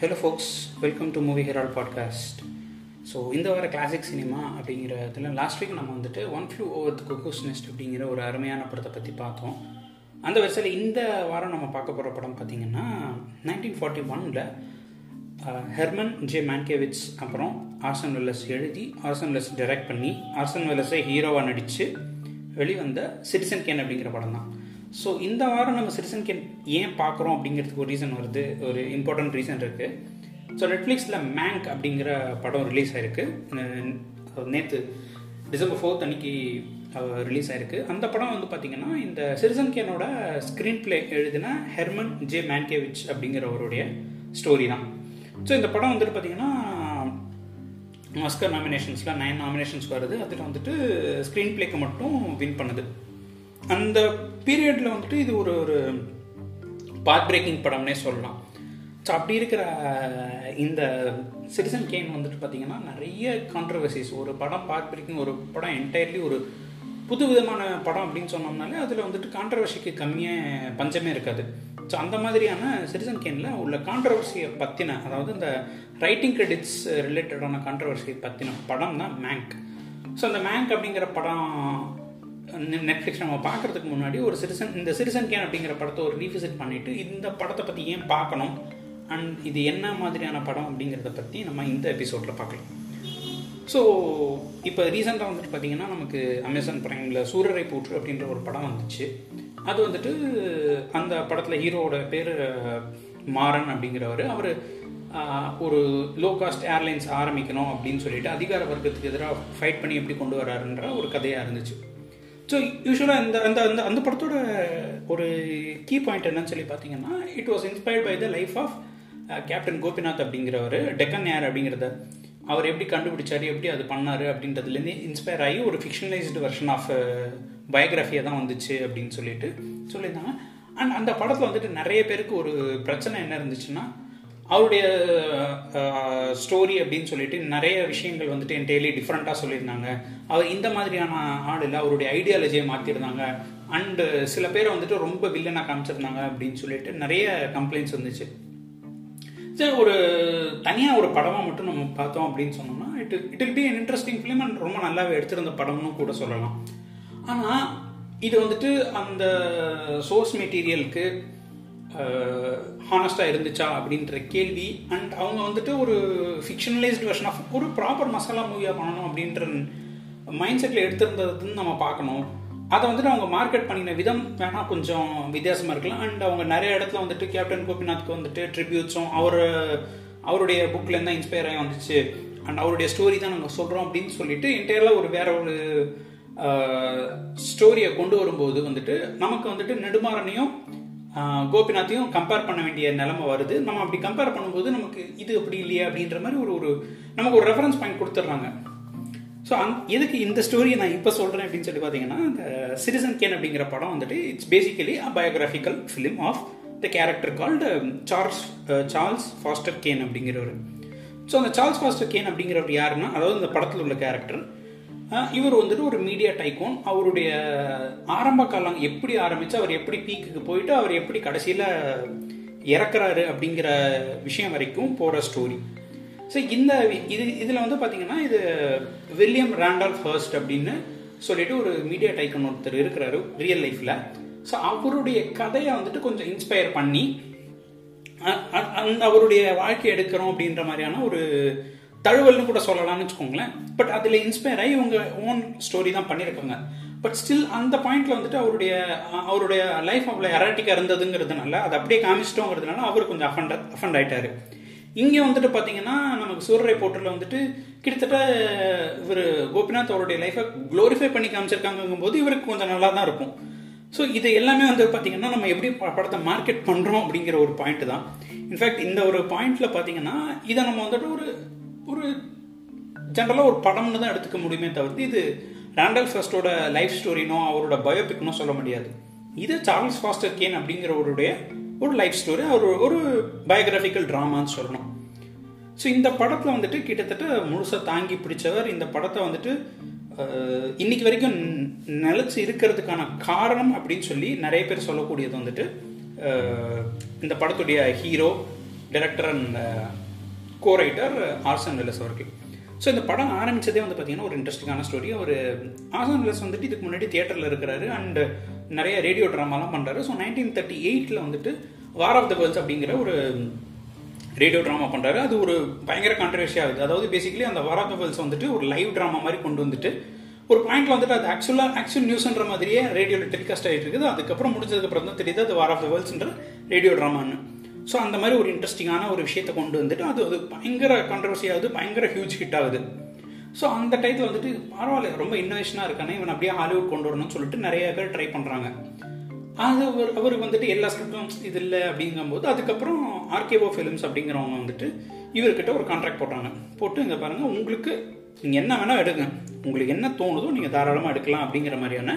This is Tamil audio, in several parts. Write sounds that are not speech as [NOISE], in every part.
Hello folks welcome to movie herald podcast so இந்த வார கிளாசிக் சினிமா அப்படிங்கிற இதில் லாஸ்ட் வீக் நம்ம வந்துட்டு one flew over the cuckoo's nest அப்படிங்கிற ஒரு அருமையான படத்தை பற்றி பார்த்தோம். அந்த வரிசையில் இந்த வாரம் நம்ம பார்க்க போகிற படம் பார்த்திங்கன்னா நைன்டீன் ஃபார்ட்டி ஒனில் ஹெர்மன் ஜே மேன்கேவிட்ஸ் அப்புறம் ஆர்சன் வெல்லஸ் எழுதி ஆர்சன் வெல்லஸ் டைரக்ட் பண்ணி ஆர்சன் வெல்லஸை ஹீரோவாக நடித்து வெளிவந்த சிட்டிசன் கேன் அப்படிங்கிற படம் தான் ஸோ இந்த வாரம் நம்ம சிட்டிசன் கேன் ஏன் பார்க்குறோம் அப்படிங்கிறதுக்கு ஒரு ரீசன் வருது. ஒரு இம்பார்ட்டன்ட் ரீசன் இருக்குது ஸோ நெட்ஃப்ளிக்ஸில் மேங்க் அப்படிங்கிற படம் ரிலீஸ் ஆயிருக்கு. நேற்று டிசம்பர் ஃபோர்த் அன்னைக்கு ரிலீஸ் ஆயிருக்கு. அந்த படம் வந்து பார்த்தீங்கன்னா இந்த சிட்டிசன் கேனோட ஸ்க்ரீன் பிளே எழுதின ஹெர்மன் ஜே மேன்கேவிச் அப்படிங்கிறவருடைய ஸ்டோரி தான். ஸோ இந்த படம் வந்துட்டு பார்த்தீங்கன்னா ஆஸ்கர் நாமினேஷன்ஸில் நைன் நாமினேஷன்ஸ் வருது. அதில் வந்துட்டு ஸ்க்ரீன் பிளேக்கு மட்டும் வின் பண்ணுது. அந்த பீரியடில் வந்துட்டு இது ஒரு ஒரு பாத் பிரேக்கிங் படம்னே சொல்லலாம். ஸோ அப்படி இருக்கிற இந்த சிட்டிசன் கேன் வந்துட்டு பார்த்தீங்கன்னா நிறைய கான்ட்ரவர்சிஸ் ஒரு படம் பாத் பிரேக்கிங் ஒரு படம் என்டையர்லி ஒரு புது விதமான படம் அப்படின்னு சொன்னோம்னாலே அதில் வந்துட்டு கான்ட்ரவர்சிக்கு கம்மியாக பஞ்சமே இருக்காது. ஸோ அந்த மாதிரியான சிட்டிசன் கேனில் உள்ள கான்ட்ரவர்சியை பற்றின அதாவது இந்த ரைட்டிங் கிரெடிட்ஸ் ரிலேட்டடான கான்ட்ரவர்சியை பற்றின படம் தான் மேங்க் ஸோ அந்த மேங்க் அப்படிங்கிற படம் நெட்ஃப்ளிக்ஸ் நம்ம பார்க்குறதுக்கு முன்னாடி ஒரு சிட்டிசன் இந்த சிட்டிசன் கேன் அப்படிங்கிற படத்தை ஒரு ரீவிசிட் பண்ணிவிட்டு இந்த படத்தை பற்றி ஏன் பார்க்கணும்? அண்ட் இது என்ன மாதிரியான படம் அப்படிங்கிறத பற்றி நம்ம இந்த எபிசோடில் பார்க்கலாம். ஸோ இப்போ ரீசெண்டாக வந்துட்டு பார்த்தீங்கன்னா நமக்கு அமேசான் ப்ரைமில் சூரரை போற்று அப்படின்ற ஒரு படம் வந்துச்சு. அது வந்துட்டு அந்த படத்தில் ஹீரோவோட பேர் மாறன் அப்படிங்கிறவர். அவர் ஒரு லோ காஸ்ட் ஏர்லைன்ஸ் ஆரம்பிக்கணும் அப்படின்னு சொல்லிட்டு அதிகார வர்க்கத்துக்கு எதிராக ஃபைட் பண்ணி எப்படி கொண்டு வராருன்ற ஒரு கதையாக இருந்துச்சு. ஸோ யூஸ்வலாக இந்த அந்த அந்த அந்த படத்தோட ஒரு கீ பாயிண்ட் என்னன்னு சொல்லி பார்த்தீங்கன்னா it was inspired by the life of captain Gopinath அப்படிங்கிறவர் டெக்கன் ஏர் அப்படிங்கிறத. அவர் எப்படி கண்டுபிடிச்சாரு எப்படி அது பண்ணாரு அப்படின்றதுலேருந்து இன்ஸ்பயர் ஆகி ஒரு ஃபிக்ஷனலைஸ்டு வெர்ஷன் ஆஃப் பயோகிராஃபியாக தான் வந்துச்சு அப்படின்னு சொல்லிட்டு சொல்லியிருந்தாங்க. அண்ட் அந்த படத்தில் வந்துட்டு நிறைய பேருக்கு ஒரு பிரச்சனை என்ன இருந்துச்சுன்னா அவருடைய ஸ்டோரி அப்படின்னு சொல்லிட்டு நிறைய விஷயங்கள் வந்துட்டு என் டெய்லி டிஃப்ரெண்ட்டாக சொல்லியிருந்தாங்க. அவர் இந்த மாதிரியான ஆள் இல்லை அவருடைய ஐடியாலஜியை மாற்றிருந்தாங்க அண்டு சில பேரை வந்துட்டு ரொம்ப வில்லனாக காமிச்சிருந்தாங்க அப்படின்னு சொல்லிட்டு நிறைய கம்ப்ளைண்ட்ஸ் வந்துச்சு. சரி ஒரு தனியாக ஒரு படமாக மட்டும் நம்ம பார்த்தோம் அப்படின்னு சொன்னோம்னா it it be an interesting film and ரொம்ப நல்லாவே எடுத்திருந்த படம்னு கூட சொல்லலாம். ஆனால் இது வந்துட்டு அந்த சோர்ஸ் மெட்டீரியலுக்கு ஹானஸ்டாக இருந்துச்சா அப்படின்ற கேள்வி. அண்ட் அவங்க வந்துட்டு ஒரு ஃபிக்ஷனலைஸ்டு வெர்ஷன் ஆஃப் ஒரு ப்ராப்பர் மசாலா மூவியாக பண்ணணும் அப்படின்ற மைண்ட் செட்டில் எடுத்திருந்ததுன்னு நம்ம பார்க்கணும். அதை வந்துட்டு அவங்க மார்க்கெட் பண்ணின விதம் வேணால் கொஞ்சம் வித்தியாசமாக இருக்கலாம். அண்ட் அவங்க நிறைய இடத்துல வந்துட்டு கேப்டன் கோபிநாத்க்கு வந்துட்டு ட்ரிபியூட்ஸும் அவர் அவருடைய புக்லேருந்து தான் இன்ஸ்பயர் ஆகி வந்துச்சு. அண்ட் அவருடைய ஸ்டோரி தான் நாங்கள் சொல்கிறோம் அப்படின்னு சொல்லிட்டு என்டையரில் ஒரு வேற ஒரு ஸ்டோரியை கொண்டு வரும்போது வந்துட்டு நமக்கு வந்துட்டு நெடுமாறனையும் கோபிநாத்தையும் கம்பேர் பண்ண வேண்டிய நிலைமை வருது. நம்ம அப்படி கம்பேர் பண்ணும்போது நமக்கு இது அப்படி இல்லையா அப்படின்ற மாதிரி ஒரு ஒரு நமக்கு ஒரு ரெஃபரன்ஸ் பாயிண்ட் கொடுத்துட்றாங்க. ஸோ அங் எதுக்கு இந்த ஸ்டோரியை நான் இப்போ சொல்கிறேன் அப்படின்னு சொல்லி பார்த்தீங்கன்னா இந்த சிட்டிசன் கேன் அப்படிங்கிற படம் வந்துட்டு it's basically a biographical film of the character called Charles Charles Foster Kane அப்படிங்கிறவர். ஸோ அந்த சார்ல்ஸ் ஃபாஸ்டர் கேன் அப்படிங்கிறவர் யாருன்னா அதாவது இந்த படத்தில் உள்ள கேரக்டர் இவர் வந்துட்டு ஒரு மீடியா டைக்கோன் அவருடைய ஆரம்ப காலம் எப்படி ஆரம்பித்து அவர் எப்படி பீக்குக்கு போயிட்டு அவர் எப்படி கடைசியில் இறக்குறாரு அப்படிங்கிற விஷயம் வரைக்கும் போகிற ஸ்டோரி ஸோ இந்த இது இதில் வந்து பார்த்தீங்கன்னா இது வில்லியம் ரேண்டால் ஃபர்ஸ்ட் அப்படின்னு சொல்லிட்டு ஒரு மீடியா டைக்கன் ஒருத்தர் இருக்கிறாரு ரியல் லைஃப்பில் ஸோ அவருடைய கதையை வந்துட்டு கொஞ்சம் இன்ஸ்பயர் பண்ணி அந்த அவருடைய வாழ்க்கை எடுக்கிறோம் அப்படின்ற மாதிரியான ஒரு தழுவல்னு கூட சொல்லலாம்னு வச்சுக்கோங்களேன். பட் அதில் இன்ஸ்பயர் ஆகி இவங்க ஓன் ஸ்டோரி தான் பண்ணியிருக்காங்க. பட் ஸ்டில் அந்த பாயிண்ட்ல வந்துட்டு அவருடைய அவருடைய லைஃப் அவ்வளோ எராட்டிக்காக இருந்ததுங்கிறதுனால அதை அப்படியே காமிச்சிட்டோங்கிறதுனால அவர் கொஞ்சம் அஃபண்ட் அஃபண்ட் ஆயிட்டாரு. இங்கே வந்துட்டு பார்த்தீங்கன்னா நமக்கு சூரரை போட்டில் வந்துட்டு கிட்டத்தட்ட இவர் கோபிநாத் அவருடைய லைஃப்பை க்ளோரிஃபை பண்ணி காமிச்சிருக்காங்கும் போது இவருக்கு கொஞ்சம் நல்லா தான் இருக்கும். ஸோ இது எல்லாமே வந்து பார்த்தீங்கன்னா நம்ம எப்படி படத்தை மார்க்கெட் பண்ணுறோம் அப்படிங்கிற ஒரு பாயிண்ட் தான். இன்ஃபேக்ட் இந்த ஒரு பாயிண்ட்ல பார்த்தீங்கன்னா இதை நம்ம வந்துட்டு ஒரு ஒரு ஜென்ரலாக ஒரு படம்னு தான் எடுத்துக்க முடியுமே தவிர்த்து இது ரேண்டல் ஃபர்ஸ்டோட லைஃப் ஸ்டோரினோ அவரோட பயோபிக்னோ சொல்ல முடியாது. இது சார்ல்ஸ் ஃபாஸ்டர் கேன் அப்படிங்கிறவருடைய ஒரு லைஃப் ஸ்டோரி அவர் ஒரு பயோகிராஃபிக்கல் ட்ராமான்னு சொல்லணும். ஸோ இந்த படத்தில் வந்துட்டு கிட்டத்தட்ட முழுசாக தாங்கி பிடிச்சவர் இந்த படத்தை வந்துட்டு இன்னைக்கு வரைக்கும் நிலச்சி இருக்கிறதுக்கான காரணம் அப்படின்னு சொல்லி நிறைய பேர் சொல்லக்கூடியது வந்துட்டு இந்த படத்துடைய hero director and co writer Orson Welles அவருக்கு. ஸோ இந்த படம் ஆரம்பிச்சதே வந்து பார்த்தீங்கன்னா ஒரு இன்ட்ரெஸ்டிங்கான ஸ்டோரி ஒரு ஆசான் வெல்லஸ் வந்துட்டு இதுக்கு முன்னாடி தியேட்டரில் இருக்கிறாரு அண்ட் நிறைய ரேடியோ ட்ராமாலாம் பண்ணுறாரு ஸோ நைன்டீன் தேர்ட்டி எயிட்டில் வந்துட்டு வார் ஆஃப் த வேர்ல்ஸ் அப்படிங்கிற ஒரு ரேடியோ ட்ராமா பண்ணுறாரு அது ஒரு பயங்கர கான்ட்ரவர்ஷியாக ஆகுது அதாவது பேசிக்கலி அந்த வார் ஆஃப் த வேர்ல்ஸ் வந்துட்டு ஒரு லைவ் ட்ராமா மாதிரி கொண்டு வந்துட்டு ஒரு பாயிண்ட்ல வந்துட்டு அது ஆக்சுவலாக ஆக்சுவல் நியூஸ்ன்ற மாதிரியே ரேடியோவில் டெலிகாஸ்ட் ஆகிட்டு இருக்குது. அதுக்கப்புறம் முடிஞ்சதுக்கப்புறம் தான் தெரியுது அது வார் ஆஃப் த வேர்ல்ஸ்ன்ற ரேடியோ ட்ராமான்னு ஸோ அந்த மாதிரி ஒரு இன்ட்ரெஸ்டிங்கான ஒரு விஷயத்தை கொண்டு வந்துட்டு அது அது பயங்கர கான்ட்ரவர்சி ஆகுது பயங்கர ஹியூஜ் ஹிட் ஆகுது. ஸோ அந்த டைத்தில் வந்துட்டு பரவாயில்ல ரொம்ப இன்னோவேஷனாக இருக்கானே இவன் அப்படியே ஹாலிவுட் கொண்டு வரணும்னு சொல்லிட்டு நிறைய பேர் ட்ரை பண்ணுறாங்க அது அவர் அவர் வந்துட்டு எல்லா ஸ்கிரிப்டும் இது இல்லை அப்படிங்கும்போது அதுக்கப்புறம் ஆர்கேஓ ஃபிலிம்ஸ் அப்படிங்கிறவங்க வந்துட்டு இவர்கிட்ட ஒரு கான்ட்ராக்ட் போடுறாங்க போட்டு இங்கே பாருங்கள் உங்களுக்கு நீங்கள் என்ன வேணால் எடுங்க. உங்களுக்கு என்ன தோணுதோ நீங்கள் தாராளமாக எடுக்கலாம் அப்படிங்கிற மாதிரியான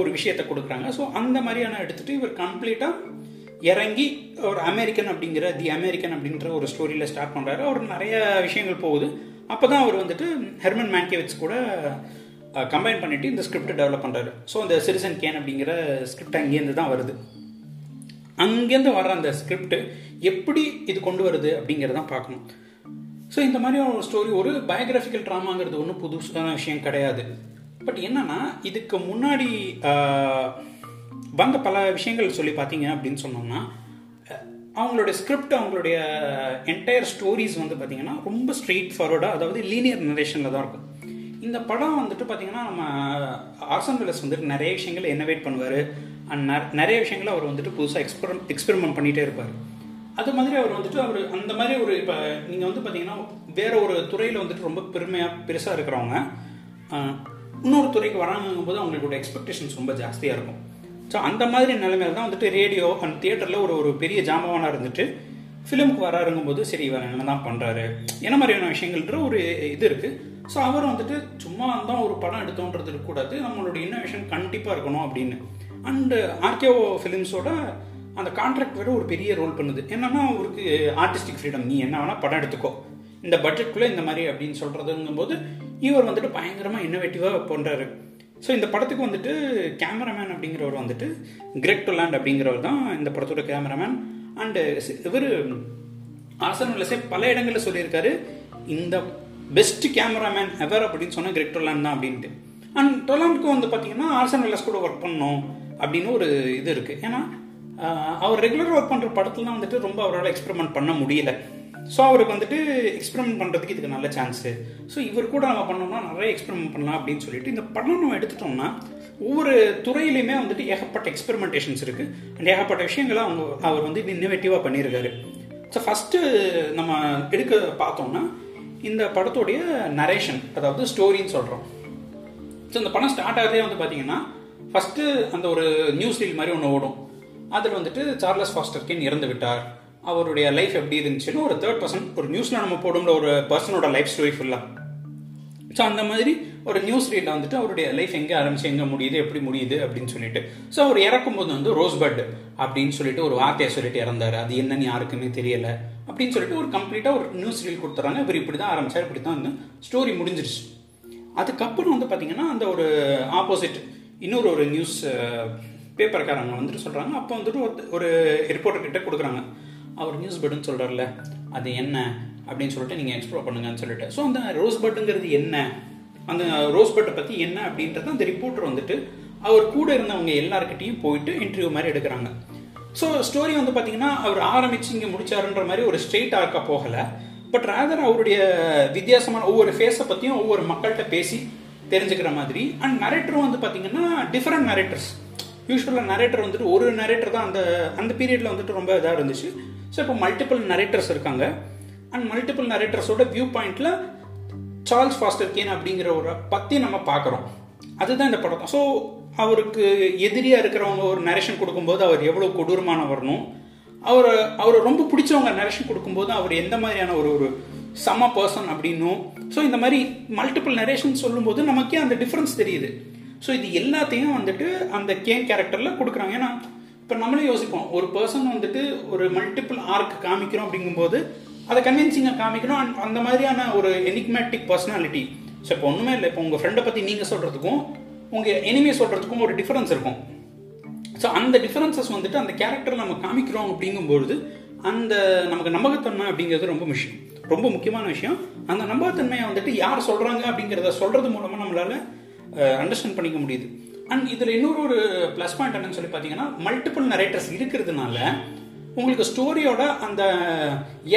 ஒரு விஷயத்தை கொடுக்குறாங்க. ஸோ அந்த மாதிரியான எடுத்துகிட்டு இவர் கம்ப்ளீட்டாக இறங்கி ஒரு அமெரிக்கன் அப்படிங்கிற தி அமெரிக்கன் அப்படின்ற ஒரு ஸ்டோரியில் ஸ்டார்ட் பண்ணுறாரு அவர் நிறைய விஷயங்கள் போகுது. அப்போ தான் அவர் வந்துட்டு ஹெர்மன் மேன்கேவிட்ஸ் கூட கம்பைன் பண்ணிவிட்டு இந்த ஸ்கிரிப்டை டெவலப் பண்ணுறாரு ஸோ அந்த சிரிசன் கேன் அப்படிங்கிற ஸ்கிரிப்ட் அங்கேருந்து தான் வருது. அங்கேருந்து வர்ற அந்த ஸ்கிரிப்ட் எப்படி இது கொண்டு வருது அப்படிங்கிறதான் பார்க்கணும். ஸோ இந்த மாதிரி ஒரு ஸ்டோரி ஒரு பயோகிராஃபிக்கல் ட்ராமாங்கிறது ஒன்றும் புதுசான விஷயம் கிடையாது. பட் என்னன்னா இதுக்கு முன்னாடி வந்த பல விஷயங்கள் சொல்லி பார்த்தீங்க அப்படின்னு சொன்னோம்னா அவங்களுடைய ஸ்கிரிப்ட் அவங்களுடைய என்டையர் ஸ்டோரிஸ் வந்து பார்த்தீங்கன்னா ரொம்ப ஸ்ட்ரெயிட் ஃபார்வர்டாக அதாவது லீனியர் நரேஷனில் தான் இருக்கும். இந்த படம் வந்துட்டு பார்த்தீங்கன்னா நம்ம ஆர்சன் விலஸ் வந்துட்டு நிறைய விஷயங்கள் இன்னோவேட் பண்ணுவார். அண்ட் நிறைய விஷயங்களை அவர் வந்துட்டு புதுசாக எக்ஸ்பெரம் எக்ஸ்பெரிமெண்ட் பண்ணிகிட்டே இருப்பார். அது மாதிரி அவர் வந்துட்டு அவர் அந்த மாதிரி ஒரு இப்போ நீங்கள் வந்து பார்த்தீங்கன்னா வேற ஒரு துறையில் வந்துட்டு ரொம்ப பெருமையாக பெருசாக இருக்கிறவங்க இன்னொரு துறைக்கு வராங்கும் போது அவங்களோட எக்ஸ்பெக்டேஷன்ஸ் ரொம்ப ஜாஸ்தியாக இருக்கும். ஸோ அந்த மாதிரி நிலைமையில தான் வந்துட்டு ரேடியோ அண்ட் தியேட்டரில் ஒரு ஒரு பெரிய ஜாமவானாக இருந்துட்டு ஃபிலிமுக்கு வராருங்கும் போது சரி இவர் என்ன தான் பண்ணுறாரு என்ன மாதிரியான விஷயங்கள்ன்ற ஒரு இது இருக்குது ஸோ அவர் வந்துட்டு சும்மா தான் ஒரு படம் எடுத்தோன்றது இருக்கக்கூடாது நம்மளோட இன்னோவேஷன் கண்டிப்பாக இருக்கணும் அப்படின்னு. அண்டு ஆர்கேஓ ஃபிலிம்ஸோட அந்த கான்ட்ராக்ட் வேறு ஒரு பெரிய ரோல் பண்ணுது. என்னன்னா அவருக்கு ஆர்டிஸ்டிக் ஃப்ரீடம் நீ என்ன வேணால் படம் எடுத்துக்கோ. இந்த பட்ஜெட்குள்ளே இந்த மாதிரி அப்படின்னு சொல்கிறதுங்கும் போது இவர் வந்துட்டு பயங்கரமாக இன்னோவேட்டிவாக பண்ணுறாரு ஸோ இந்த படத்துக்கு வந்துட்டு கேமராமேன் அப்படிங்கிறவர் வந்துட்டு கிரெக் லேண்ட் அப்படிங்கிறவர் தான் இந்த படத்தோட கேமராமேன் அண்டு இவர் ஆசன் வில்லசே பல இடங்களில் சொல்லியிருக்காரு இந்த பெஸ்ட் கேமராமேன் எவர் அப்படின்னு சொன்னால் கிரெக் டொலாண்ட் தான் அப்படின்ட்டு. அண்ட் டொலாண்ட்க்கு வந்து பார்த்தீங்கன்னா ஆர்சன் வில்லஸ் கூட ஒர்க் பண்ணணும் அப்படின்னு ஒரு இது இருக்குது ஏன்னா அவர் ரெகுலராக ஒர்க் பண்ணுற படத்தில் தான் வந்துட்டு ரொம்ப அவரால் எக்ஸ்பெரிமெண்ட் பண்ண முடியல. ஸோ அவருக்கு வந்துட்டு எக்ஸ்பெரிமெண்ட் பண்ணுறதுக்கு இதுக்கு நல்ல சான்ஸு ஸோ இவர் கூட நம்ம பண்ணோம்னா நிறைய எக்ஸ்பெரிமெண்ட் பண்ணலாம் அப்படின்னு சொல்லிட்டு இந்த படம் நம்ம எடுத்துட்டோம்னா ஒவ்வொரு துறையிலையுமே வந்துட்டு ஏகப்பட்ட எக்ஸ்பெரிமெண்டேஷன்ஸ் இருக்குது அண்ட் ஏகப்பட்ட விஷயங்களை அவங்க அவர் வந்து இன்னோவேட்டிவாக பண்ணியிருக்காரு. ஸோ ஃபஸ்ட்டு நம்ம எடுக்க பார்த்தோம்னா இந்த படத்துடைய நரேஷன் அதாவது ஸ்டோரின்னு சொல்கிறோம் ஸோ இந்த படம் ஸ்டார்ட் ஆகிறதே வந்து பார்த்தீங்கன்னா ஃபஸ்ட்டு அந்த ஒரு நியூஸ் ரீல் மாதிரி ஒன்று ஓடும். அதில் வந்துட்டு சார்லஸ் ஃபாஸ்டர்கின் இறந்து விட்டார் அவருடைய லைஃப் எப்படி இருந்துச்சுன்னு ஒரு தேர்ட் பர்சன் ஒரு நியூஸில் நம்ம போடும்ல ஒரு பர்சனோட லைஃப் ஸ்டோரி ஃபுல்லாக ஸோ அந்த மாதிரி ஒரு நியூஸ் ரீடில் வந்துட்டு அவருடைய லைஃப் எங்கே ஆரம்பிச்சு எங்கே முடியுது எப்படி முடியுது அப்படின்னு சொல்லிட்டு. ஸோ அவர் இறக்கும்போது வந்து ரோஸ்பட் அப்படின்னு சொல்லிட்டு ஒரு வார்த்தையை சொல்லிட்டு இறந்தாரு. அது என்னன்னு யாருக்குமே தெரியல அப்படின்னு சொல்லிட்டு ஒரு கம்ப்ளீட்டாக ஒரு நியூஸ் ரீல் கொடுத்துறாங்க. இவர் இப்படி தான் ஆரம்பிச்சார் இப்படி தான் வந்து ஸ்டோரி முடிஞ்சிருச்சு. அதுக்கப்புறம் வந்து பார்த்தீங்கன்னா அந்த ஒரு ஆப்போசிட் இன்னொரு ஒரு நியூஸ் பேப்பர்காரங்க uh, வந்துட்டு சொல்கிறாங்க அப்போ வந்துட்டு ஒரு ரிப்போர்ட்டர் கிட்ட கொடுக்குறாங்க. அவர் நியூஸ் பட்னு சொல்கிறார்ல அது என்ன அப்படின்னு சொல்லிட்டு நீங்கள் எக்ஸ்ப்ளோர் பண்ணுங்கன்னு சொல்லிட்டு. ஸோ அந்த ரோஸ் பட்டுங்கிறது என்ன? அந்த ரோஸ் பட்டை பற்றி என்ன அப்படின்றத அந்த ரிப்போர்ட்டர் வந்துட்டு அவர் கூட இருந்தவங்க எல்லாருக்கிட்டையும் போயிட்டு இன்டர்வியூ மாதிரி எடுக்கிறாங்க. ஸோ ஸ்டோரி வந்து பார்த்தீங்கன்னா அவர் ஆரம்பிச்சு இங்கே முடிச்சாருன்ற மாதிரி ஒரு ஸ்ட்ரெயிட் ஆர்க்கா போகலை. பட் ரேதர் அவருடைய வித்தியாசமான ஒவ்வொரு ஃபேஸை பற்றியும் ஒவ்வொரு மக்கள்கிட்ட பேசி தெரிஞ்சுக்கிற மாதிரி. அண்ட் நரேட்டரும் வந்து பார்த்தீங்கன்னா டிஃப்ரெண்ட் நரேட்டர்ஸ் யூஸ்வலாக நரேட்டர் வந்துட்டு ஒரு நரேட்டர் தான் அந்த அந்த பீரியடில் வந்துட்டு ரொம்ப இதாக இருந்துச்சு. ஸோ இப்போ மல்டிபிள் நரேட்டர்ஸ் இருக்காங்க. அண்ட் மல்டிபிள் நரேட்டர்ஸோட வியூ பாயிண்டில் சார்ல்ஸ் ஃபாஸ்டர் கேன் அப்படிங்கிற ஒரு பற்றி நம்ம பார்க்குறோம். அதுதான் இந்த படம். ஸோ அவருக்கு எதிரியாக இருக்கிறவங்க ஒரு நரேஷன் கொடுக்கும்போது அவர் எவ்வளோ கொடூரமான வரணும்? அவர் அவரை ரொம்ப பிடிச்சவங்க நரேஷன் கொடுக்கும்போது அவர் எந்த மாதிரியான ஒரு ஒரு சம பர்சன் அப்படின்னும். ஸோ இந்த மாதிரி மல்டிபிள் நரேஷன் சொல்லும்போது நமக்கே அந்த டிஃப்ரென்ஸ் தெரியுது. ஸோ இது எல்லாத்தையும் வந்துட்டு அந்த கேன் கேரக்டரில் கொடுக்குறாங்க. ஏன்னா இப்போ நம்மளே யோசிப்போம். ஒரு பர்சன் வந்துட்டு ஒரு மல்டிபிள் ஆர்க் காமிக்கிறோம் அப்படிங்கும்போது அதை கன்வின்சிங்காக காமிக்கணும். அண்ட் அந்த மாதிரியான ஒரு எனிக்மேட்டிக் பர்சனாலிட்டி ஸோ இப்போ ஒன்றுமே இல்லை. இப்போ உங்கள் ஃப்ரெண்டை பற்றி நீங்கள் சொல்கிறதுக்கும் உங்கள் எனிமே சொல்கிறதுக்கும் ஒரு டிஃப்ரென்ஸ் இருக்கும். ஸோ அந்த டிஃப்ரென்சஸ் வந்துட்டு அந்த கேரக்டர் நம்ம காமிக்கிறோம் அப்படிங்கும்பொழுது அந்த நமக்கு நம்பகத்தன்மை அப்படிங்கிறது ரொம்ப விஷயம் ரொம்ப முக்கியமான விஷயம். அந்த நம்பகத்தன்மையை வந்துட்டு யார் சொல்கிறாங்க அப்படிங்கிறத சொல்கிறது மூலமாக நம்மளால் அண்டர்ஸ்டாண்ட் பண்ணிக்க முடியுது. அண்ட் இதில் இன்னொரு ஒரு ப்ளஸ் பாயிண்ட் என்னன்னு சொல்லி பார்த்தீங்கன்னா மல்டிபிள் நரேட்டர்ஸ் இருக்கிறதுனால உங்களுக்கு ஸ்டோரியோட அந்த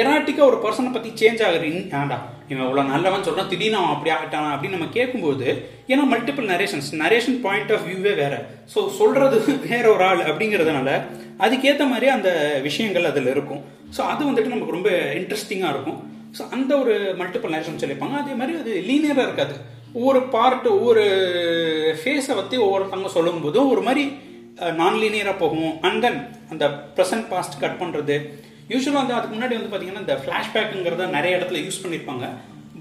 எராட்டிக்காக ஒரு பர்சனை பற்றி சேஞ்ச் ஆகுறீங்க ஆண்டா இவன் இவ்வளோ நல்லவன் சொல்கிறான் திடீர்னு அவன் அப்படி ஆகிட்டான் அப்படின்னு நம்ம கேட்கும்போது ஏன்னா multiple narrations narration point of வியூவே வேற. ஸோ சொல்றது வேற ஒரு ஆள் அப்படிங்கிறதுனால அதுக்கேற்ற மாதிரி அந்த விஷயங்கள் அதில் இருக்கும். ஸோ அது வந்துட்டு நமக்கு ரொம்ப இன்ட்ரெஸ்டிங்காக இருக்கும். ஸோ அந்த ஒரு மல்டிபிள் நரேஷன் சொல்லியிருப்பாங்க. அதே மாதிரி அது லீனியராக இருக்காது. ஒவ்வொரு பார்ட் ஒவ்வொரு ஃபேஸை பற்றி ஒவ்வொருத்தவங்க சொல்லும்போதும் ஒரு மாதிரி நான் லீனியராக போகும். அண்ட் தென் அந்த ப்ரெசன்ட் பாஸ்ட் கட் பண்ணுறது யூஸ்வலாக வந்து அதுக்கு முன்னாடி வந்து பார்த்தீங்கன்னா இந்த ஃப்ளாஷ்பேக்குங்கிறத நிறைய இடத்துல யூஸ் பண்ணியிருப்பாங்க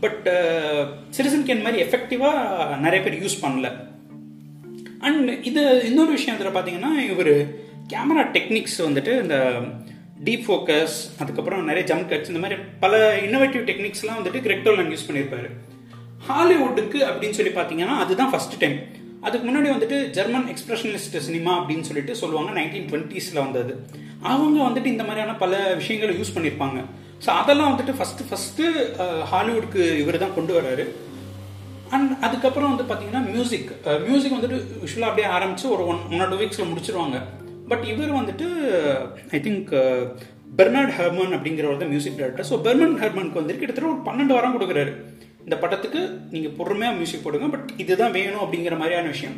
பட் சிட்டிசன் கேன் மாதிரி எஃபெக்டிவாக நிறைய பேர் யூஸ் பண்ணல. அண்ட் இது இன்னொரு விஷயம் இதில் பார்த்தீங்கன்னா இவர் கேமரா டெக்னிக்ஸ் வந்துட்டு இந்த டீப் ஃபோக்கஸ் அதுக்கப்புறம் நிறைய ஜம்ப் கட்ஸ் இந்த மாதிரி பல இன்னோவேட்டிவ் டெக்னிக்ஸ்லாம் வந்துட்டு கிரெக்டோலன் யூஸ் பண்ணியிருப்பாரு ஹாலிவுட்டுக்கு அப்படின்னு சொல்லி பார்த்தீங்கன்னா அதுதான் ஃபர்ஸ்ட் டைம் அதுக்கு முன்னாடி வந்துட்டு ஜெர்மன் எக்ஸ்பிரஷனிஸ்ட் சினிமா அப்படின்னு சொல்லிட்டு சொல்லுவாங்க நைன்டீன் டுவெண்ட்டீஸில் வந்தது. அவங்க வந்துட்டு இந்த மாதிரியான பல விஷயங்களை யூஸ் பண்ணியிருப்பாங்க. ஸோ அதெல்லாம் வந்துட்டு ஃபஸ்ட்டு ஃபஸ்ட்டு ஹாலிவுட்க்கு இவர் தான் கொண்டு வர்றாரு அண்ட் அதுக்கப்புறம் வந்து பார்த்தீங்கன்னா மியூசிக் மியூசிக் வந்துட்டு யூஸ்வலாக அப்படியே ஆரம்பித்து ஒரு ஒன் ஒன் ஆர் டூ வீக்ஸில் முடிச்சிருவாங்க. பட் இவர் வந்துட்டு ஐ திங்க் பெர்னார்ட் ஹெர்மன் அப்படிங்கிறவர் தான் மியூசிக் டைரக்டர் ஸோ பெர்மன் ஹெர்மனுக்கு வந்துட்டு கிட்டத்தட்ட ஒரு பன்னெண்டு வாரம் கொடுக்குறாரு. இந்த படத்துக்கு நீங்கள் பொறுமையாக மியூசிக் போடுங்க பட் இதுதான் வேணும் அப்படிங்கிற மாதிரியான விஷயம்.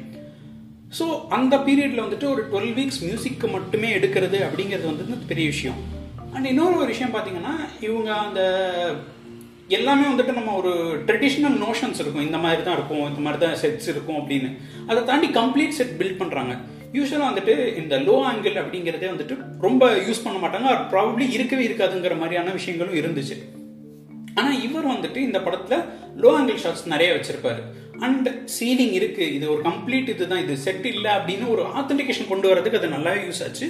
ஸோ அந்த பீரியடில் வந்துட்டு ஒரு டுவெல் வீக்ஸ் மியூசிக்கு மட்டுமே எடுக்கிறது அப்படிங்கிறது வந்து பெரிய விஷயம். அண்ட் இன்னொரு ஒரு விஷயம் பார்த்தீங்கன்னா இவங்க அந்த எல்லாமே வந்துட்டு நம்ம ஒரு ட்ரெடிஷ்னல் நோஷன்ஸ் இருக்கும். இந்த மாதிரி தான் இருக்கும் இந்த மாதிரி தான் செட்ஸ் இருக்கும் அப்படின்னு. அதை தாண்டி கம்ப்ளீட் செட் பில்ட் பண்ணுறாங்க யூஸ்வலாக வந்துட்டு இந்த லோ ஆங்கிள் அப்படிங்கிறதே வந்துட்டு ரொம்ப யூஸ் பண்ண மாட்டாங்க ப்ராபப்ளி இருக்கவே இருக்காதுங்கிற மாதிரியான விஷயங்களும் இருந்துச்சு. ஆனால் இவர் வந்துட்டு இந்த படத்தில் லோ ஆங்கிள் ஷாட்ஸ் நிறைய வச்சிருப்பாரு. அண்ட் சீலிங் இருக்கு. இது ஒரு கம்ப்ளீட் இதுதான். இது செட் இல்லை அப்படின்னு ஒரு ஆத்தன்டிகேஷன் கொண்டு வரதுக்கு அது நல்லாவே யூஸ் ஆச்சு.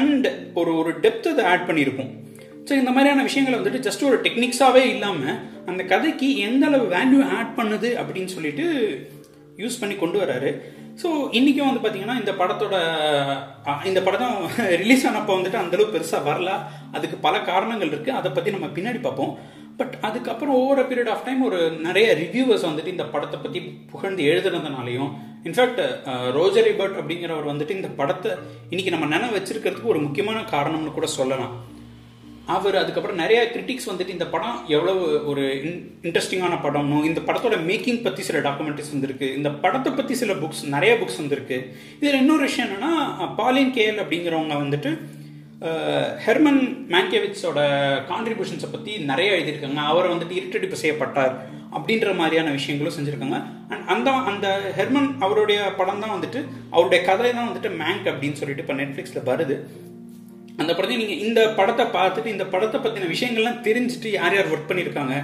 அண்ட் ஒரு ஒரு டெப்த் அதை ஆட் பண்ணியிருக்கும். ஸோ இந்த மாதிரியான விஷயங்களை வந்துட்டு ஜஸ்ட் ஒரு டெக்னிக்ஸாகவே இல்லாமல் அந்த கதைக்கு எந்த அளவு வேல்யூ ஆட் பண்ணுது அப்படின்னு சொல்லிட்டு யூஸ் பண்ணி கொண்டு வராரு. ஸோ இன்றைக்கும் வந்து பார்த்தீங்கன்னா இந்த படத்தோட இந்த படம் [LAUGHS] ரிலீஸ் ஆனப்போ வந்துட்டு அந்தளவு பெருசாக வரல. அதுக்கு பல காரணங்கள் இருக்குது அதை பற்றி நம்ம பின்னாடி பார்ப்போம். பட் அதுக்கப்புறம் ஒவ்வொரு பீரியட் ஆஃப் டைம் ஒரு நிறைய ரிவ்யூவர்ஸ் வந்துட்டு இந்த படத்தை பற்றி புகழ்ந்து எழுதுனதுனாலையும் இன்ஃபேக்ட் ரோஜர் ரிபர்ட் அப்படிங்கிறவர் வந்துட்டு இந்த படத்தை இன்னைக்கு நம்ம நினை வச்சிருக்கிறதுக்கு ஒரு முக்கியமான காரணம்னு கூட சொல்லலாம். அவர் அதுக்கப்புறம் நிறைய கிரிட்டிக்ஸ் வந்துட்டு இந்த படம் எவ்வளவு ஒரு இன்ட்ரெஸ்டிங்கான படம்னு இந்த படத்தோட மேக்கிங் பற்றி சில டாக்குமெண்ட்ரிஸ் வந்திருக்கு. இந்த படத்தை பற்றி சில புக்ஸ் நிறைய புக்ஸ் வந்திருக்கு. இதில் இன்னொரு விஷயம் என்னன்னா பாலின் கேஎல் அப்படிங்கிறவங்க வந்துட்டு ஹெர்மன் மேங்கேவிட்ஸோட கான்ட்ரிபியூஷன்ஸை பற்றி நிறைய எழுதியிருக்காங்க. அவர் வந்துட்டு இருட்டடிப்பு செய்யப்பட்டார் அப்படின்ற மாதிரியான விஷயங்களும் செஞ்சுருக்காங்க. அண்ட் அந்த அந்த ஹெர்மன் அவருடைய படம் தான் வந்துட்டு அவருடைய கதை தான் வந்துட்டு மேங்க் அப்படின்னு சொல்லிட்டு இப்போ நெட்ஃப்ளிக்ஸில் வருது. அந்த படத்தை நீங்கள் இந்த படத்தை பார்த்துட்டு இந்த படத்தை பற்றின விஷயங்கள்லாம் தெரிஞ்சுட்டு யார் யார் ஒர்க் பண்ணியிருக்காங்க.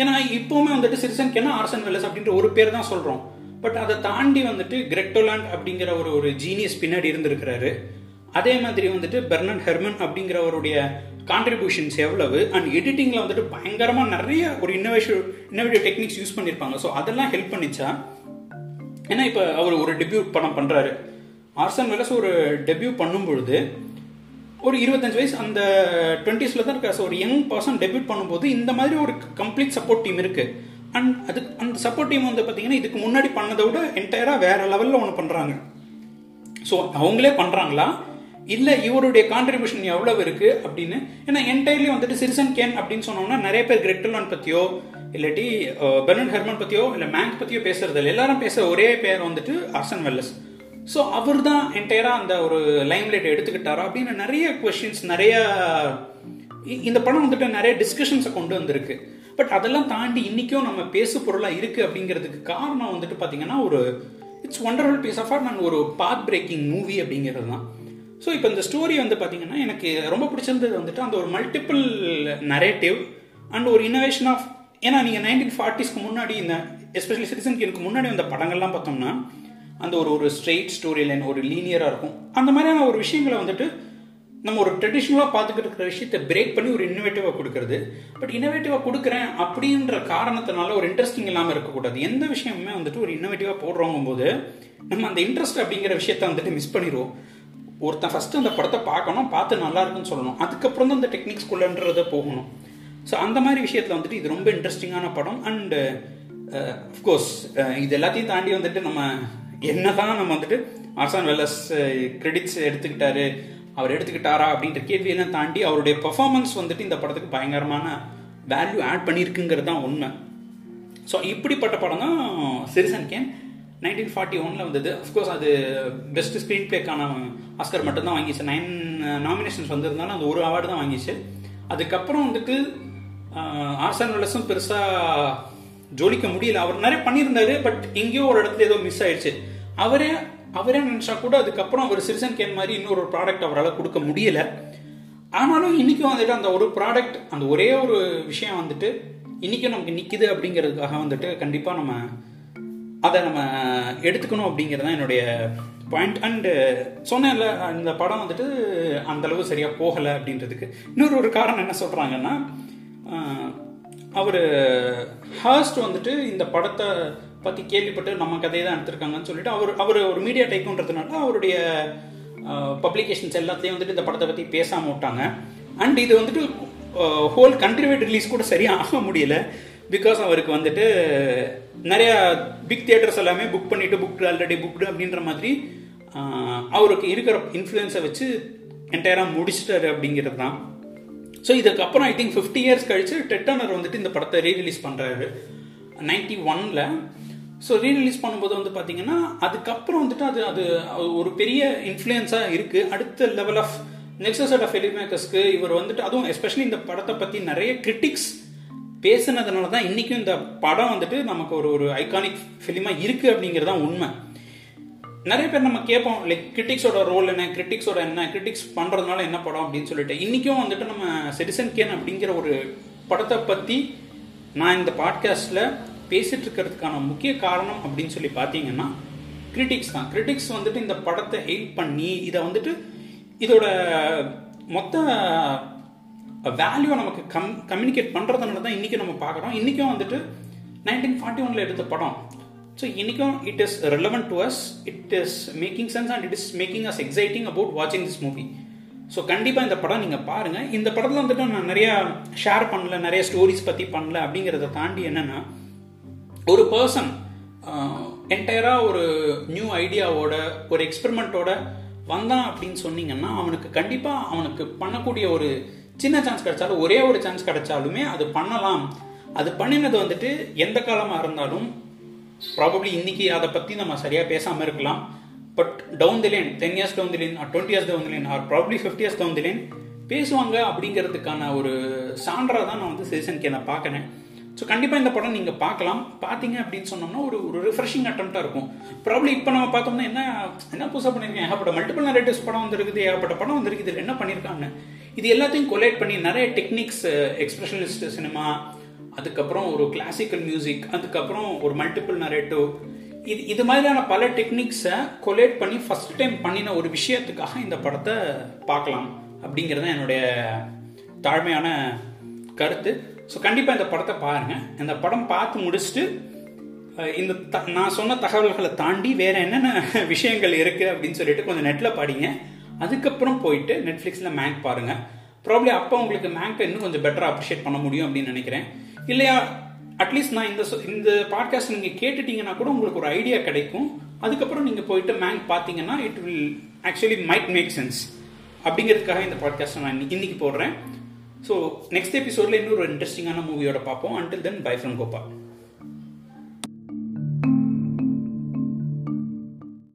ஏன்னா இப்போவுமே வந்துட்டு சிறிசன் கென்னா ஆர்சன் வெல்லஸ் அப்படின்ற ஒரு பேர் தான் சொல்கிறோம் பட் அதை தாண்டி வந்துட்டு கிரெக்டோலாண்ட் அப்படிங்கிற ஒரு ஒரு ஜீனியஸ் பின்னாடி இருந்திருக்கிறாரு. அதே மாதிரி வந்துட்டு பெர்னன் ஹெர்மன் அப்படிங்கிறவருடைய கான்ட்ரிபியூஷன்ஸ் எவ்வளவு? அண்ட் எடிட்டிங்கில் வந்துட்டு பயங்கரமாக நிறைய ஒரு இன்னோவேஷன் இன்னோவேட்டிவ் டெக்னிக்ஸ் யூஸ் பண்ணியிருப்பாங்க ஸோ அதெல்லாம் ஹெல்ப் பண்ணிச்சா? ஏன்னா இப்போ அவர் ஒரு டெபியூ படம் பண்ணுறாரு ஆர்சன் வெலஸ் ஒரு டெபியூ பண்ணும்பொழுது ஒரு இருபத்தஞ்சு வயசு அந்த டுவெண்ட்டிஸில் தான் இருக்கா ஸோ ஒரு யங் பர்சன் டெபியூட் பண்ணும்போது இந்த மாதிரி ஒரு கம்ப்ளீட் சப்போர்ட் டீம் இருக்கு. அண்ட் அது அந்த சப்போர்ட் டீம் வந்து பார்த்தீங்கன்னா இதுக்கு முன்னாடி பண்ணதை விட என்டையராக வேற லெவலில் ஒன்று பண்ணுறாங்க ஸோ அவங்களே பண்ணுறாங்களா இல்லை இவருடைய கான்ட்ரிபியூஷன் எவ்வளவு இருக்கு அப்படின்னு? ஏன்னா என்டையர்லி வந்துட்டு சிரிசன் கேன் அப்படின்னு சொன்னோம்னா நிறைய பேர் கிரெட்டலான் பற்றியோ இல்லாட்டி பெர்னட் ஹெர்மன் பற்றியோ இல்லை மேங்க் பற்றியோ பேசுறது இல்லை எல்லாரும் பேச ஒரே பேர் வந்துட்டு ஆர்சன் வெல்லஸ் ஸோ அவர் தான் என்டையராக அந்த ஒரு லைம்லைட் எடுத்துக்கிட்டாரா அப்படின்னு நிறைய கொஷின்ஸ் நிறைய இந்த படம் வந்துட்டு நிறைய டிஸ்கஷன்ஸை கொண்டு வந்திருக்கு. பட் அதெல்லாம் தாண்டி இன்னைக்கும் நம்ம பேசு பொருளாக இருக்கு அப்படிங்கிறதுக்கு காரணம் வந்துட்டு பார்த்தீங்கன்னா ஒரு it's wonderful piece of art நான் ஒரு பாத் பிரேக்கிங் மூவி அப்படிங்கிறது தான். ஸோ இப்போ இந்த ஸ்டோரி வந்து பார்த்தீங்கன்னா எனக்கு ரொம்ப பிடிச்சிருந்தது வந்துட்டு அந்த ஒரு மல்டிபிள் நரேட்டிவ் அண்ட் ஒரு இன்னோவேஷன் ஆஃப் ஏன்னா நீங்கள் நைன்டீன் ஃபார்ட்டிஸ்க்கு முன்னாடி இந்த எஸ்பெஷலி சிட்டிசனுக்கு எனக்கு முன்னாடி வந்த படங்கள்லாம் பார்த்தோம்னா அந்த ஒரு ஒரு ஸ்ட்ரெயிட் ஸ்டோரி லைன் ஒரு லீனியராக இருக்கும். அந்த மாதிரியான ஒரு விஷயங்களை வந்துட்டு நம்ம ஒரு ட்ரெடிஷ்னலாக பார்த்துக்கிட்டு இருக்கிற விஷயத்தை பிரேக் பண்ணி ஒரு இன்னோவேட்டிவாக கொடுக்கறது. பட் இன்னோவேட்டிவாக கொடுக்குறேன் அப்படின்ற காரணத்தினால ஒரு இன்ட்ரெஸ்டிங் இல்லாமல் இருக்கக்கூடாது. எந்த விஷயமுமே வந்துட்டு ஒரு இன்னோவேட்டிவாக போடுறோங்கும் போது நம்ம அந்த இன்ட்ரெஸ்ட் அப்படிங்கிற விஷயத்த வந்துட்டு மிஸ் பண்ணிடுவோம். ஒருத்தன் ஃபஸ்ட்டு அந்த படத்தை பார்க்கணும் பார்த்து நல்லா இருக்குன்னு சொல்லணும். அதுக்கப்புறம் தான் அந்த டெக்னிக்ஸ்குள்ளன்றதை போகணும். ஸோ அந்த மாதிரி விஷயத்தில் வந்துட்டு இது ரொம்ப இன்ட்ரெஸ்டிங்கான படம். அண்டு அஃப்கோர்ஸ் uh, uh, இது எல்லாத்தையும் தாண்டி வந்துட்டு நம்ம என்ன தான் நம்ம வந்துட்டு ஆர்சான் வெல்லஸ் கிரெடிட்ஸ் எடுத்துக்கிட்டாரு அவர் எடுத்துக்கிட்டாரா அப்படின்ற கேள்வியெல்லாம் தாண்டி அவருடைய பெர்ஃபார்மன்ஸ் வந்துட்டு இந்த படத்துக்கு பயங்கரமான வேல்யூ ஆட் பண்ணியிருக்குங்கிறது தான் உண்மை. ஸோ இப்படிப்பட்ட படம் தான் சிரிசன் கேன் நைன்டீன் ஃபார்ட்டி ஒனில் வந்தது அஃப்கோர்ஸ் அது பெஸ்ட் ஸ்க்ரீன் பிளேக்கான ஆஸ்கர் மட்டும்தான் வாங்கிச்சு. நைன் நாமினேஷன்ஸ் uh, வந்திருந்தாலும் அது ஒரு அவார்டு தான் வாங்கிச்சு. அதுக்கப்புறம் வந்துட்டு uh, ஆர்சன் வெல்லஸும் பெருசாக ஜோலிக்க முடியல. அவர் நிறைய பண்ணியிருந்தாரு பட் எங்கேயோ ஒரு இடத்துல ஏதோ மிஸ் ஆயிடுச்சு. அவரே அவரே நினச்சா கூட அதுக்கப்புறம் அவர் சிறிசன் கேன் மாதிரி இன்னொரு ப்ராடக்ட் அவரால் கொடுக்க முடியல. ஆனாலும் இன்னைக்கும் வந்துட்டு அந்த ஒரு ப்ராடக்ட் அந்த ஒரே ஒரு விஷயம் வந்துட்டு இன்னைக்கும் நமக்கு நிற்கிது அப்படிங்கிறதுக்காக வந்துட்டு கண்டிப்பாக நம்ம அதை நம்ம எடுத்துக்கணும் அப்படிங்கிறது தான் என்னுடைய பாயிண்ட் அண்டு uh, சொன்னேன்ல இந்த படம் வந்துட்டு அந்த அளவு சரியாக போகலை அப்படின்றதுக்கு. இன்னொரு ஒரு காரணம் என்ன சொல்கிறாங்கன்னா அவர் ஹர்ஸ்ட் வந்துட்டு இந்த படத்தை பற்றி கேள்விப்பட்டு நம்ம கதையை தான் எடுத்திருக்காங்கன்னு சொல்லிட்டு அவர் அவர் ஒரு மீடியா டைக்குன்றதுனால அவருடைய பப்ளிகேஷன்ஸ் எல்லாத்தையும் வந்துட்டு இந்த படத்தை பற்றி பேசாமல் விட்டாங்க. அண்ட் இது வந்துட்டு ஹோல் கண்ட்ரிவேட் ரிலீஸ் கூட சரியாக ஆக முடியல. பிகாஸ் அவருக்கு வந்துட்டு நிறைய பிக் தியேட்டர்ஸ் எல்லாமே புக் பண்ணிட்டு புக் ஆல்ரெடி புக்டு அப்படின்ற மாதிரி அவருக்கு இருக்கிற இன்ஃப்ளூயன்ஸை வச்சு என்டையராக முடிச்சிட்டாரு அப்படிங்கிறது தான். ஸோ இதுக்கப்புறம் ஐ திங்க் ஃபிஃப்டி இயர்ஸ் கழிச்சு டெட்டனர் வந்துட்டு இந்த படத்தை ரீரிலீஸ் பண்ணுறாரு நைன்டி ஒனில் ஸோ ரீரிலீஸ் பண்ணும்போது வந்து பார்த்தீங்கன்னா அதுக்கப்புறம் வந்துட்டு அது அது ஒரு பெரிய இன்ஃப்ளூயன்ஸாக இருக்குது அடுத்த level of next set of film மேக்கர்ஸ்க்கு இவர் வந்துட்டு அதுவும் எஸ்பெஷலி இந்த படத்தை பற்றி நிறைய கிரிட்டிக்ஸ் பேசுனதுனால தான் இன்றைக்கும் இந்த படம் வந்துட்டு நமக்கு ஒரு ஒரு ஐகானிக் ஃபிலிமாக இருக்குது அப்படிங்கிறது தான் உண்மை. நிறைய பேர் நம்ம கேட்போம் லைக் கிரிட்டிக்ஸோட ரோல் என்ன கிரிட்டிக்ஸோட என்ன கிரிட்டிக்ஸ் பண்ணுறதுனால என்ன படம் அப்படின்னு சொல்லிட்டு. இன்றைக்கும் வந்துட்டு நம்ம சிட்டிசன் கேன் அப்படிங்கிற ஒரு படத்தை பற்றி நான் இந்த பாட்காஸ்டில் பேசிட்டு இருக்கிறதுக்கான முக்கிய காரணம் அப்படின்னு சொல்லி பார்த்தீங்கன்னா கிரிட்டிக்ஸ் தான். கிரிட்டிக்ஸ் வந்துட்டு இந்த படத்தை ஹெல்ப் பண்ணி இதை வந்துட்டு இதோட மொத்த வேல்யூ நமக்கு கம் கம்யூனிகேட் பண்ணுறதுனால தான் இன்றைக்கி நம்ம பார்க்குறோம். இன்றைக்கும் வந்துட்டு நைன்டீன் ஃபார்ட்டி ஒனில் எடுத்த படம். ஸோ இன்றைக்கும் it is relevant to as it is making sense and it is making as exciting about வாட்சிங் திஸ் மூவி ஸோ கண்டிப்பாக இந்த படம் நீங்கள் பாருங்கள் இந்த படத்தில் வந்துட்டு நான் நிறையா ஷேர் பண்ணல நிறைய ஸ்டோரிஸ் பற்றி பண்ணல அப்படிங்கிறத தாண்டி என்னென்னா ஒரு பர்சன் என்டையராக ஒரு நியூ ஐடியாவோட ஒரு எக்ஸ்பெரிமெண்ட்டோட வந்தான் அப்படின்னு சொன்னீங்கன்னா அவனுக்கு கண்டிப்பாக அவனுக்கு பண்ணக்கூடிய ஒரு சின்ன சான்ஸ் கிடைச்சாலும் ஒரே ஒரு சான்ஸ் கிடைச்சாலுமே அது பண்ணலாம். அது பண்ணினது வந்துட்டு எந்த காலமாக இருந்தாலும் ப்ராபப்ளி இன்னைக்கு அதை பற்றி நம்ம சரியாக பேசாமல் இருக்கலாம். But down the line ten years down the line or twenty years down the line or probably fifty years down the line பேசுவாங்க அப்படிங்கிறதுக்கான ஒரு சான்றாக தான் நான் வந்து சிட்டிசன் நான் பார்க்குறேன். ஸோ கண்டிப்பாக இந்த படம் நீங்கள் பார்க்கலாம். பார்த்தீங்க அப்படின்னு சொன்னோம்னா ஒரு ஒரு ரிஃப்ரெஷிங் அட்டம்ப்டாக இருக்கும். ப்ராப்ளம் இப்போ நம்ம பார்த்தோம்னா என்ன என்ன புதுசாக பண்ணியிருக்கேன் ஏகப்பட்ட மல்டிபிள் நரேட்டிவ்ஸ் படம் வந்திருக்குது ஏகப்பட்ட படம் வந்திருக்கு இதில் என்ன பண்ணியிருக்காங்க இது எல்லாத்தையும் கொலேட் பண்ணி நிறைய டெக்னிக்ஸ் எக்ஸ்பிரஷனிஸ்ட் சினிமா அதுக்கப்புறம் ஒரு கிளாசிக்கல் மியூசிக் அதுக்கப்புறம் ஒரு மல்டிபிள் நரேட்டிவ் இது இது மாதிரியான பல டெக்னிக்ஸை கொலேட் பண்ணி ஃபர்ஸ்ட் டைம் பண்ணின ஒரு விஷயத்துக்காக இந்த படத்தை பார்க்கலாம் அப்படிங்கிறது என்னுடைய தாழ்மையான கருத்து. ஸோ கண்டிப்பாக இந்த படத்தை பாருங்கள் இந்த படம் பார்த்து முடிச்சுட்டு இந்த த நான் சொன்ன தகவல்களை தாண்டி வேற என்னென்ன [LAUGHS] விஷயங்கள் இருக்குது அப்படின்னு சொல்லிட்டு கொஞ்சம் நெட்டில் பாடிங்க. அதுக்கப்புறம் போயிட்டு நெட்ஃப்ளிக்ஸில் மேங்க் பாருங்கள் ப்ராப்ளி அப்போ உங்களுக்கு மேங்கை இன்னும் கொஞ்சம் பெட்டராக அப்ரிஷியேட் பண்ண முடியும் அப்படின்னு நினைக்கிறேன். இல்லையா அட்லீஸ்ட் நான் இந்த இந்த பாட்காஸ்ட் நீங்கள் கேட்டுட்டீங்கன்னா கூட உங்களுக்கு ஒரு ஐடியா கிடைக்கும். அதுக்கப்புறம் நீங்கள் போயிட்டு மேங்க் பார்த்தீங்கன்னா it will actually might make sense அப்படிங்கிறதுக்காக இந்த பாட்காஸ்ட் நான் இன்னைக்கு போடுறேன். ஸோ நெக்ஸ்ட் எபிசோடில் இன்னொரு இன்ட்ரெஸ்டிங்கான மூவியோட பார்ப்போம். Until then bye from Gopa